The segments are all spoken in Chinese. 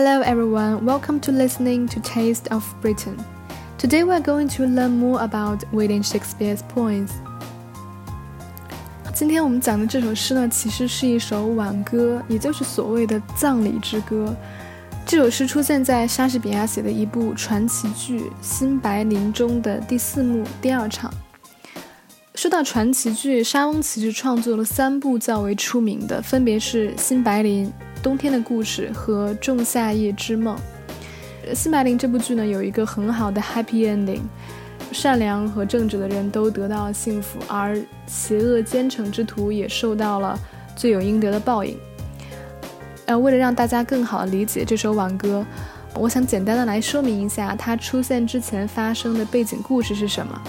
Hello everyone, welcome to listening to Taste of Britain. Today we're going to learn more about William Shakespeare's poems. 今天我们讲的这首诗呢，其实是一首挽歌，也就是所谓的葬礼之歌。这首诗出现在莎士比亚写的一部传奇剧《新白林》中的第四幕第二场。说到传奇剧，莎翁其实创作了三部较为出名的，分别是《新白林》、《冬天的故事》和《仲夏夜之梦》。《新白林》这部剧呢，有一个很好的 happy ending，善良和正直的人都得到了幸福，而邪恶奸臣之徒也受到了罪有应得的报应。呃，为了让大家更好理解这首挽歌，我想简单的来说明一下它出现之前发生的背景故事是什么。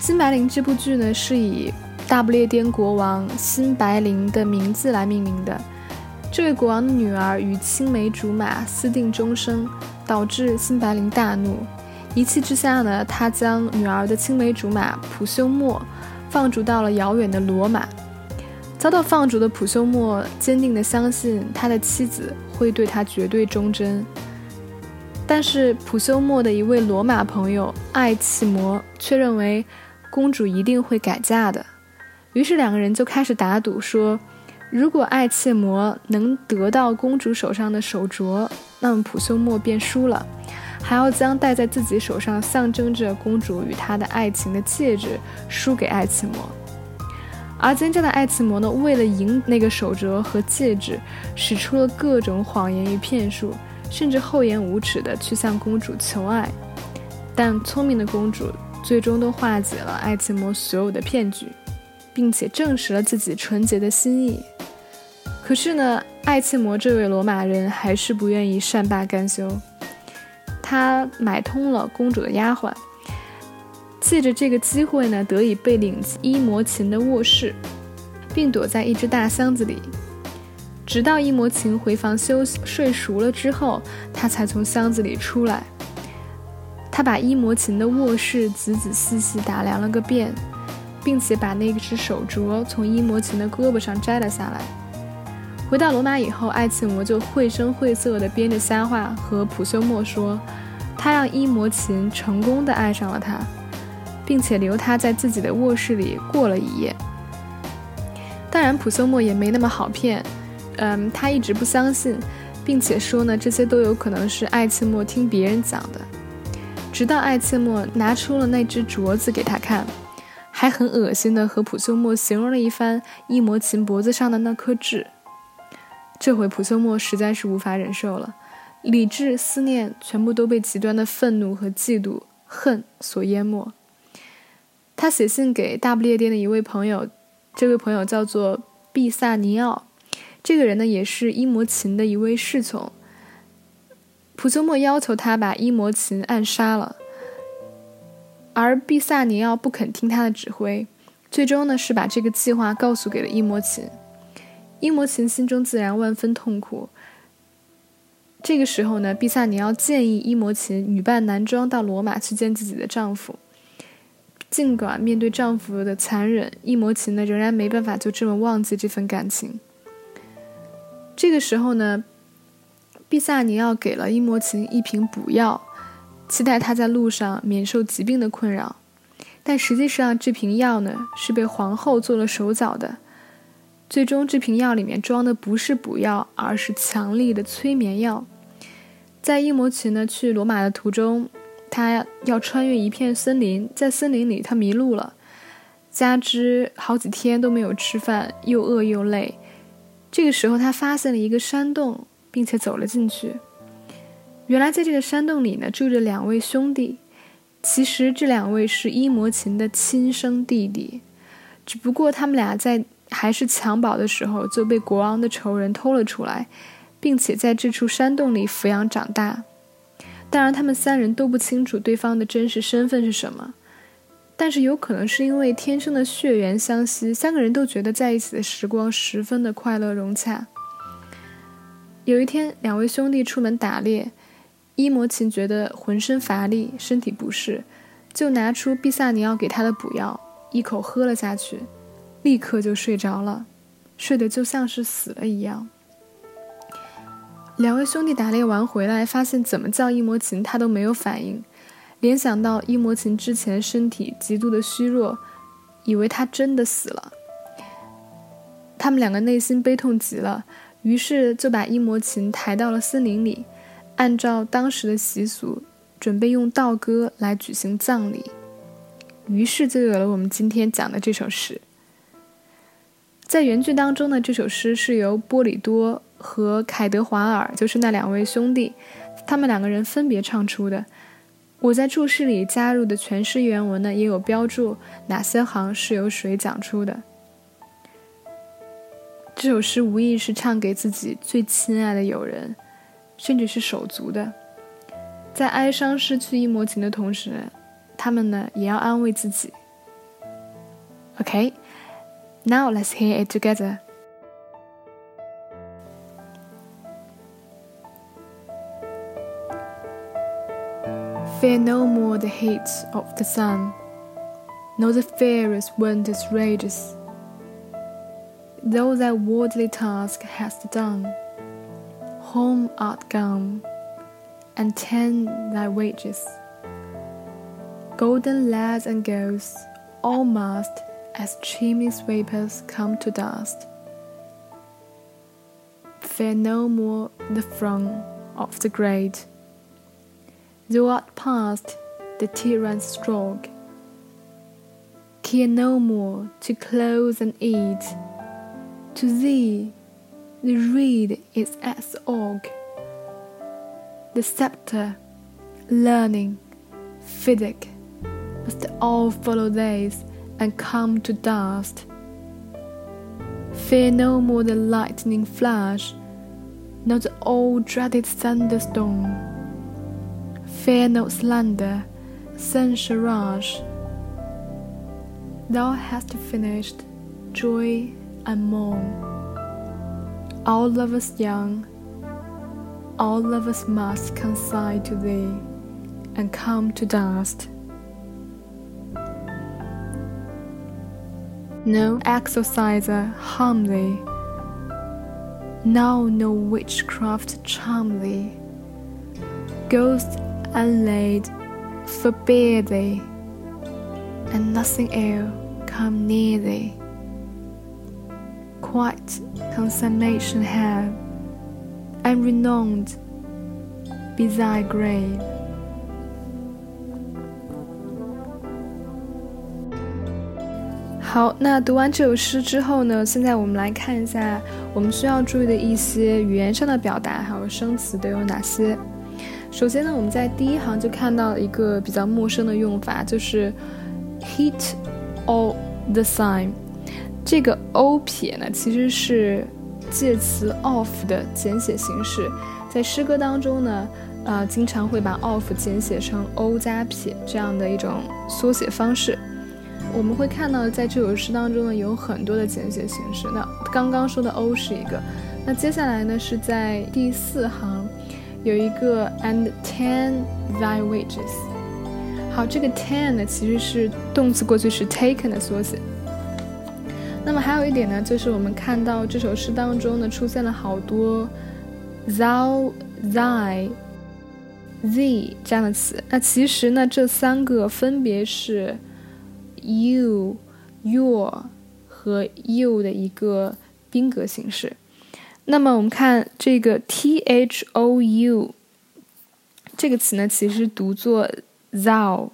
《新白林》这部剧呢，是以大不列颠国王新白林的名字来命名的。这位国王的女儿与青梅竹马私定终生，导致新白林大怒。一气之下呢，他将女儿的青梅竹马普修莫放逐到了遥远的罗马。遭到放逐的普修莫坚定地相信他的妻子会对他绝对忠贞。但是普修莫的一位罗马朋友艾契摩却认为。公主一定会改嫁的，于是两个人就开始打赌，说如果爱切摩能得到公主手上的手镯，那么普修莫便输了，还要将戴在自己手上象征着公主与他的爱情的戒指输给爱切摩。而奸诈的爱切摩呢，为了赢那个手镯和戒指，使出了各种谎言与骗术，甚至厚颜无耻地去向公主求爱，但聪明的公主。最终都化解了爱切摩所有的骗局，并且证实了自己纯洁的心意。可是呢，爱切摩这位罗马人还是不愿意善罢甘休。他买通了公主的丫鬟，借着这个机会呢，得以被领进伊摩琴的卧室，并躲在一只大箱子里，直到伊摩琴回房休息睡熟了之后，他才从箱子里出来。他把伊摩琴的卧室仔仔细细打量了个遍，并且把那只手镯从伊摩琴的胳膊上摘了下来。回到罗马以后，爱契摩就绘声绘色地编着瞎话和普修莫说，他让伊摩琴成功地爱上了他，并且留他在自己的卧室里过了一夜。当然，普修莫也没那么好骗，嗯，他一直不相信，并且说呢，这些都有可能是爱契莫听别人讲的。直到艾切莫拿出了那只镯子给他看，还很恶心的和普修莫形容了一番伊摩琴脖子上的那颗痣。这回普修莫实在是无法忍受了，理智、思念全部都被极端的愤怒和嫉妒、恨所淹没。他写信给大不列颠的一位朋友，这位朋友叫做毕萨尼奥，这个人呢也是伊摩琴的一位侍从。普修莫要求他把伊摩琴暗杀了，而毕萨尼奥不肯听他的指挥，最终呢是把这个计划告诉给了伊摩琴。伊摩琴心中自然万分痛苦。这个时候呢，毕萨尼奥建议伊摩琴女扮男装到罗马去见自己的丈夫。尽管面对丈夫的残忍，伊摩琴呢仍然没办法就这么忘记这份感情。这个时候呢。毕萨尼奥给了伊摩琴一瓶补药，期待他在路上免受疾病的困扰。但实际上，这瓶药呢是被皇后做了手脚的。最终，这瓶药里面装的不是补药，而是强力的催眠药。在伊摩琴呢去罗马的途中，他要穿越一片森林，在森林里他迷路了，加之好几天都没有吃饭，又饿又累。这个时候，他发现了一个山洞。并且走了进去。原来在这个山洞里呢，住着两位兄弟。其实这两位是伊摩琴的亲生弟弟，只不过他们俩在还是襁褓的时候就被国王的仇人偷了出来，并且在这处山洞里抚养长大。当然，他们三人都不清楚对方的真实身份是什么，但是有可能是因为天生的血缘相吸，三个人都觉得在一起的时光十分的快乐融洽。有一天，两位兄弟出门打猎，伊摩琴觉得浑身乏力，身体不适，就拿出毕萨尼奥给他的补药，一口喝了下去，立刻就睡着了，睡得就像是死了一样。两位兄弟打猎完回来，发现怎么叫伊摩琴他都没有反应，联想到伊摩琴之前身体极度的虚弱，以为他真的死了。他们两个内心悲痛极了，于是就把伊摩琴抬到了森林里，按照当时的习俗，准备用道歌来举行葬礼。于是就有了我们今天讲的这首诗。在原句当中呢，这首诗是由波里多。和凯德华尔就是那两位兄弟，他们两个人分别唱出的。我在注释里加入的全诗原文呢，也有标注哪些行是由谁讲出的。这首诗无疑是唱给自己最亲爱的友人，甚至是手足的，在哀伤失去一模情的同时，他们呢也要安慰自己。OK，now let's hear it together. Fear no more the heat of the sun, nor the fierce winter's rages. Though thy worldly task hast done, home art gone, and tend thy wages. Golden lads and girls all must, as chimney sweepers come to dust. Fear no more the frown of the great Thou art past the tyrant's stroke. Care no more to clothe and eat. To thee, the reed is as org. The sceptre, learning, physic, must all follow these and come to dust. Fear no more the lightning flash, nor the old dreaded thunderstorm Fear no slander, censurage. Thou hast finished joy and mourn. All lovers young, all lovers must consign to thee and come to dust. No exorciser harm thee, now no witchcraft charm thee. Ghosts unlaid, forbear thee, and nothing ill come near thee. Quite consummation have, and renowned be thy grave. 好，那读完这首诗之后呢？现在我们来看一下我们需要注意的一些语言上的表达，还有生词都有哪些。首先呢，我们在第一行就看到了一个比较陌生的用法，就是 heat all the time。这个 o 撇呢，其实是介词 of 的简写形式。在诗歌当中呢，呃，经常会把 of 简写成 o 加撇这样的一种缩写方式。我们会看到，在这首诗当中呢，有很多的简写形式。那刚刚说的 o 是一个，那接下来呢，是在第四行。有一个 and ten thy wages。好，这个 ten 呢其实是动词过去式 taken 的缩写。那么还有一点呢，就是我们看到这首诗当中呢出现了好多 thou、thy、the 这样的词。那其实呢，这三个分别是 you、your 和 you 的一个宾格形式。那么我们看这个 t h o u 这个词呢，其实读作 thou，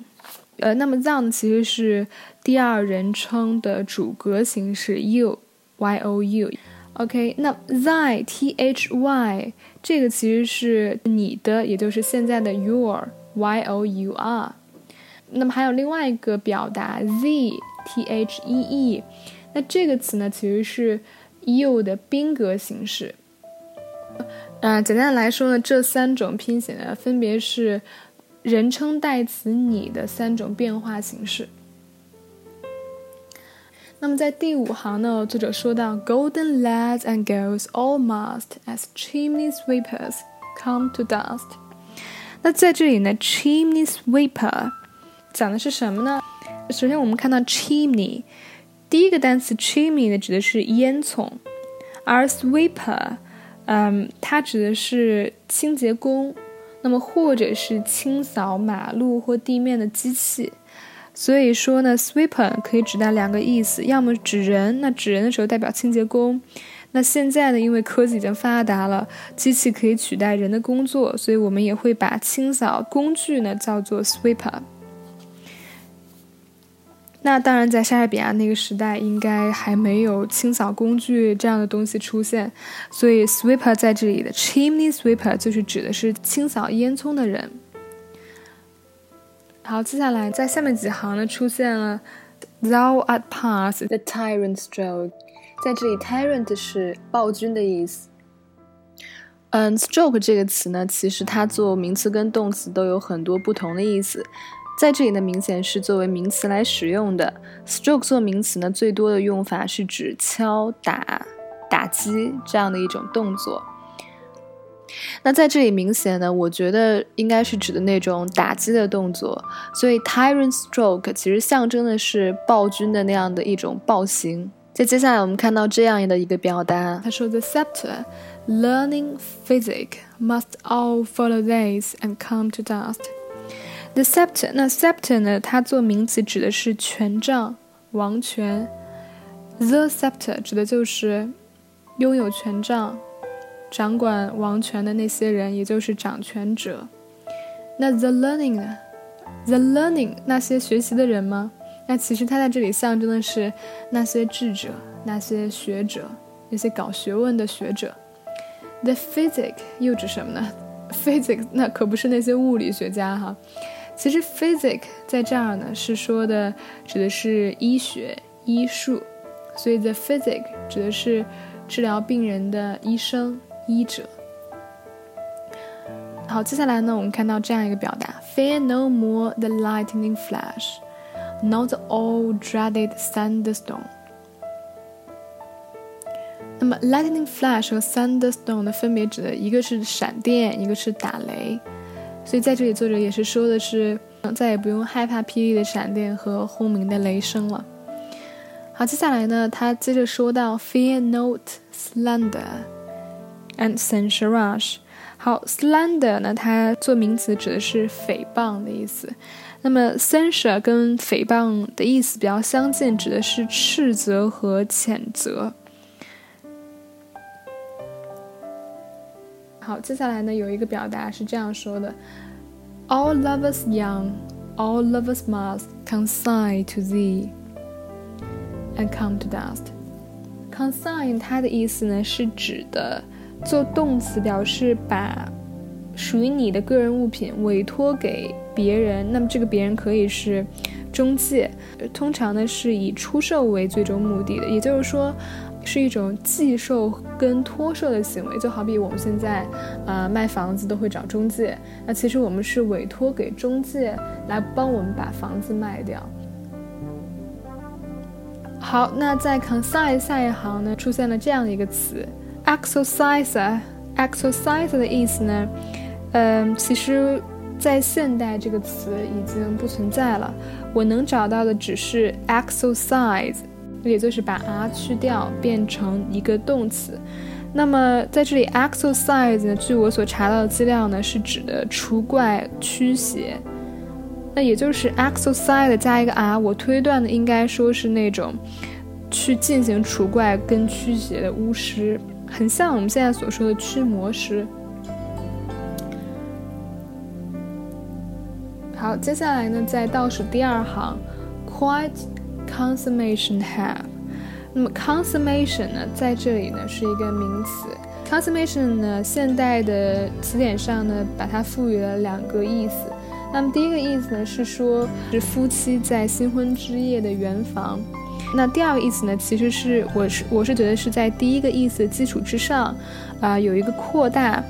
呃，那么 thou 呢其实是第二人称的主格形式 you y o u。OK，那 thy t h y 这个其实是你的，也就是现在的 your y o u r。那么还有另外一个表达 z t h e e，那这个词呢其实是。you 的宾格形式，嗯，简单的来说呢，这三种拼写呢，分别是人称代词你的三种变化形式。那么在第五行呢，作者说到，Golden lads and girls all must as chimney sweepers come to dust。那在这里呢，chimney sweeper 讲的是什么呢？首先我们看到 chimney。第一个单词 chimney 呢，指的是烟囱，而 sweeper，嗯，它指的是清洁工，那么或者是清扫马路或地面的机器。所以说呢，sweeper 可以指代两个意思，要么指人，那指人的时候代表清洁工。那现在呢，因为科技已经发达了，机器可以取代人的工作，所以我们也会把清扫工具呢叫做 sweeper。那当然，在莎士比亚那个时代，应该还没有清扫工具这样的东西出现，所以 sweeper 在这里的 chimney sweeper 就是指的是清扫烟囱的人。好，接下来在下面几行呢，出现了 "Thou art past the tyrant stroke"，在这里 "tyrant" 是暴君的意思。嗯，"stroke" 这个词呢，其实它做名词跟动词都有很多不同的意思，在这里呢，明显是作为名词来使用的。"stroke" 做名词呢，最多的用法是指敲打、打击这样的一种动作。那在这里明显呢，我觉得应该是指的那种打击的动作，所以 tyrant stroke 其实象征的是暴君的那样的一种暴行。在接下来我们看到这样的一个表达，他说 The scepter learning physic must all follow this and come to dust. The scepter，那 scepter 呢，它做名词指的是权杖、王权。The scepter 指的就是拥有权杖。掌管王权的那些人，也就是掌权者。那 the learning 呢？the learning 那些学习的人吗？那其实它在这里象征的是那些智者、那些学者、那些搞学问的学者。The physic 又指什么呢？physics 那可不是那些物理学家哈。其实 physic 在这儿呢是说的指的是医学、医术，所以 the physic 指的是治疗病人的医生。医者。好，接下来呢，我们看到这样一个表达：Fear no more the lightning flash, not all dreaded thunderstorm。那么，lightning flash 和 thunderstorm 呢，分别指的一个是闪电，一个是打雷。所以在这里，作者也是说的是，再也不用害怕霹雳的闪电和轰鸣的雷声了。好，接下来呢，他接着说到：Fear not slander。and censure rush。好，slander 呢，它做名词指的是诽谤的意思。那么 censure 跟诽谤的意思比较相近，指的是斥责和谴责。好，接下来呢有一个表达是这样说的：All lovers young, all lovers must consign to thee and come to dust。consign 它的意思呢是指的。做动词表示把属于你的个人物品委托给别人，那么这个别人可以是中介，通常呢是以出售为最终目的的，也就是说是一种寄售跟托售的行为。就好比我们现在啊卖房子都会找中介，那其实我们是委托给中介来帮我们把房子卖掉。好，那在 consign 下一行呢出现了这样一个词。exercise，exercise 的意思呢，嗯，其实，在现代这个词已经不存在了。我能找到的只是 exercise，也就是把 r 去掉，变成一个动词。那么在这里，exercise 呢，据我所查到的资料呢，是指的除怪驱邪。那也就是 exercise 加一个 r，我推断的应该说是那种去进行除怪跟驱邪的巫师。很像我们现在所说的驱魔师。好，接下来呢，在倒数第二行，quite consummation have。那么 consummation 呢，在这里呢是一个名词。consummation 呢，现代的词典上呢，把它赋予了两个意思。那么第一个意思呢，是说是夫妻在新婚之夜的圆房。那第二个意思呢，其实是我是我是觉得是在第一个意思的基础之上，啊，有一个扩大，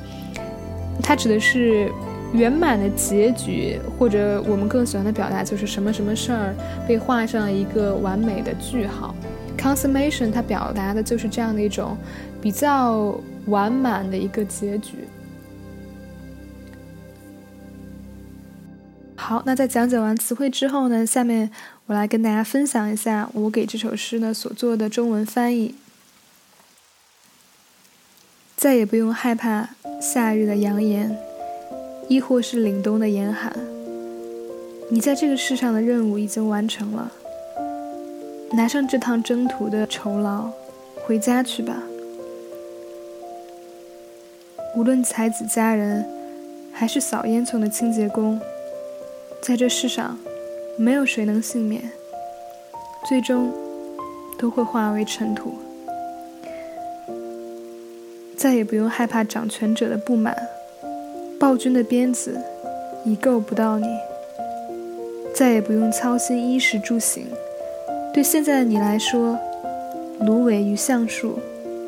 它指的是圆满的结局，或者我们更喜欢的表达就是什么什么事儿被画上了一个完美的句号。consummation 它表达的就是这样的一种比较完满的一个结局。好，那在讲解完词汇之后呢，下面。我来跟大家分享一下我给这首诗呢所做的中文翻译。再也不用害怕夏日的扬言，亦或是凛冬的严寒。你在这个世上的任务已经完成了，拿上这趟征途的酬劳，回家去吧。无论才子佳人，还是扫烟囱的清洁工，在这世上，没有谁能幸免，最终都会化为尘土。再也不用害怕掌权者的不满，暴君的鞭子已够不到你。再也不用操心衣食住行，对现在的你来说，芦苇与橡树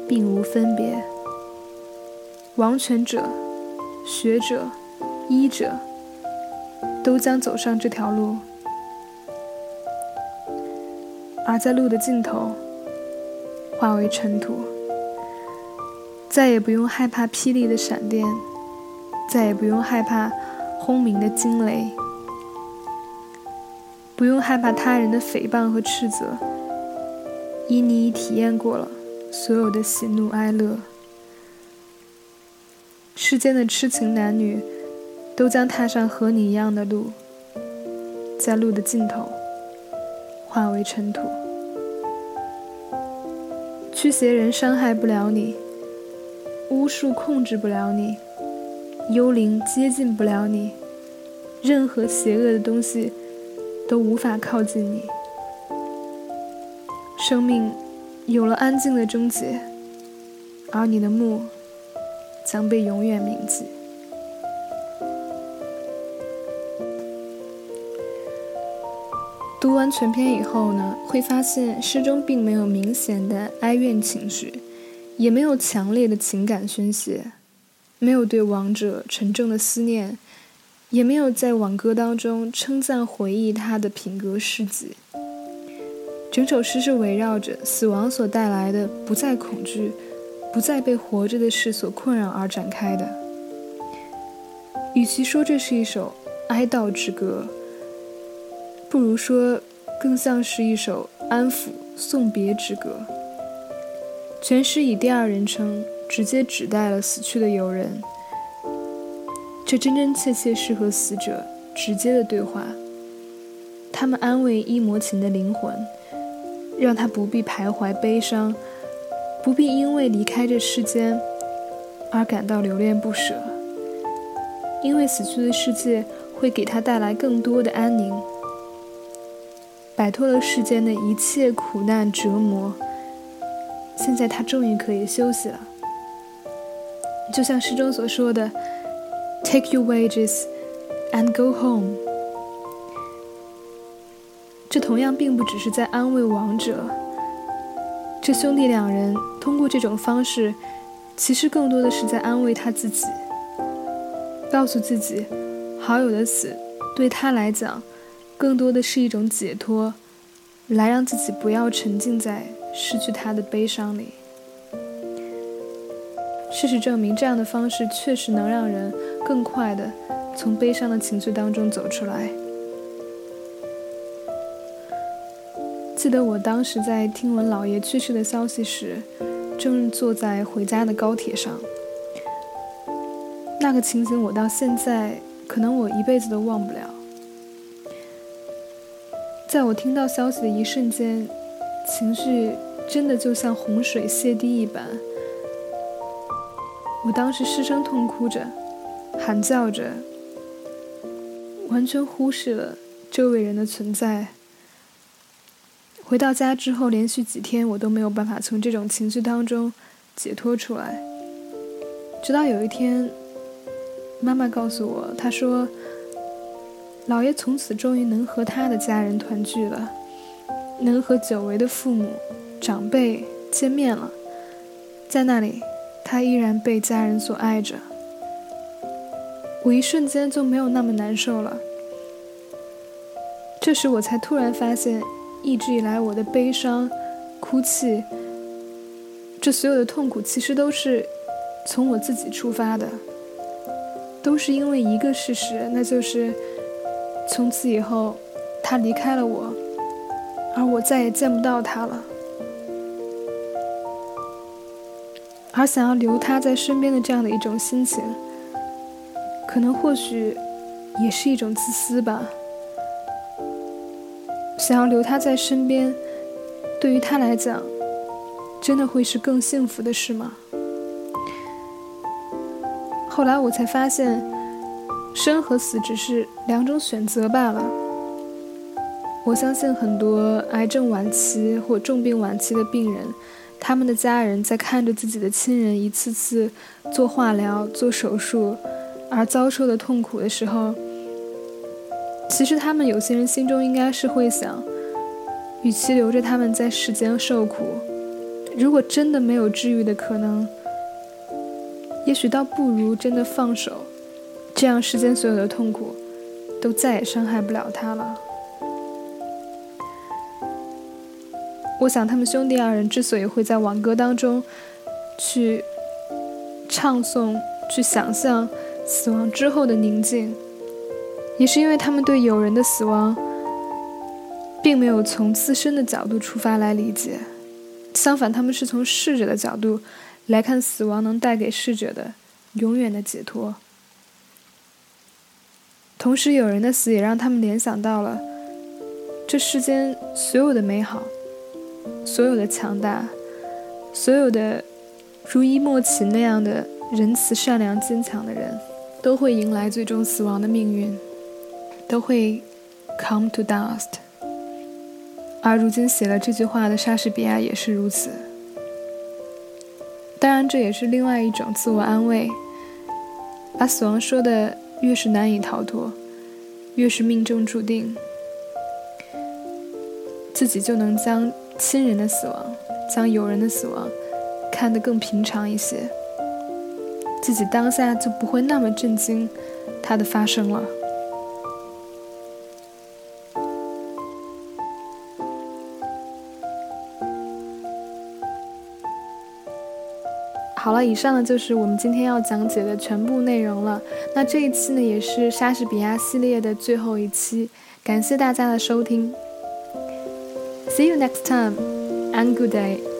并无分别。王权者、学者、医者，都将走上这条路，而在路的尽头，化为尘土。再也不用害怕霹雳的闪电，再也不用害怕轰鸣的惊雷，不用害怕他人的诽谤和斥责，因你已体验过了所有的喜怒哀乐。世间的痴情男女，都将踏上和你一样的路，在路的尽头，化为尘土。驱邪人伤害不了你，巫术控制不了你，幽灵接近不了你，任何邪恶的东西都无法靠近你。生命有了安静的终结，而你的墓。将被永远铭记。读完全篇以后呢，会发现诗中并没有明显的哀怨情绪，也没有强烈的情感宣泄，没有对亡者沉重的思念，也没有在挽歌当中称赞回忆他的品格事迹。整首诗是围绕着死亡所带来的不再恐惧。不再被活着的事所困扰而展开的。与其说这是一首哀悼之歌，不如说更像是一首安抚送别之歌。全诗以第二人称直接指代了死去的友人，这真真切切是和死者直接的对话。他们安慰伊摩琴的灵魂，让他不必徘徊悲伤。不必因为离开这世间而感到留恋不舍，因为死去的世界会给他带来更多的安宁，摆脱了世间的一切苦难折磨。现在他终于可以休息了，就像诗中所说的：“Take your wages and go home。”这同样并不只是在安慰亡者。这兄弟两人通过这种方式，其实更多的是在安慰他自己，告诉自己，好友的死对他来讲，更多的是一种解脱，来让自己不要沉浸在失去他的悲伤里。事实证明，这样的方式确实能让人更快的从悲伤的情绪当中走出来。记得我当时在听闻姥爷去世的消息时，正坐在回家的高铁上。那个情景，我到现在可能我一辈子都忘不了。在我听到消息的一瞬间，情绪真的就像洪水泻堤一般。我当时失声痛哭着，喊叫着，完全忽视了周围人的存在。回到家之后，连续几天我都没有办法从这种情绪当中解脱出来。直到有一天，妈妈告诉我，她说：“老爷从此终于能和他的家人团聚了，能和久违的父母、长辈见面了。在那里，他依然被家人所爱着。”我一瞬间就没有那么难受了。这时，我才突然发现。一直以来，我的悲伤、哭泣，这所有的痛苦，其实都是从我自己出发的，都是因为一个事实，那就是从此以后，他离开了我，而我再也见不到他了。而想要留他在身边的这样的一种心情，可能或许也是一种自私吧。想要留他在身边，对于他来讲，真的会是更幸福的事吗？后来我才发现，生和死只是两种选择罢了。我相信很多癌症晚期或重病晚期的病人，他们的家人在看着自己的亲人一次次做化疗、做手术而遭受的痛苦的时候，其实他们有些人心中应该是会想，与其留着他们在世间受苦，如果真的没有治愈的可能，也许倒不如真的放手，这样世间所有的痛苦，都再也伤害不了他了。我想他们兄弟二人之所以会在挽歌当中，去唱诵、去想象死亡之后的宁静。也是因为他们对友人的死亡，并没有从自身的角度出发来理解，相反，他们是从逝者的角度来看死亡能带给逝者的永远的解脱。同时，友人的死也让他们联想到了这世间所有的美好，所有的强大，所有的如伊莫奇那样的仁慈、善良、坚强的人，都会迎来最终死亡的命运。都会 come to dust，而如今写了这句话的莎士比亚也是如此。当然，这也是另外一种自我安慰，把死亡说的越是难以逃脱，越是命中注定，自己就能将亲人的死亡、将友人的死亡看得更平常一些，自己当下就不会那么震惊它的发生了。好了，以上呢就是我们今天要讲解的全部内容了。那这一期呢也是莎士比亚系列的最后一期，感谢大家的收听。See you next time and good day.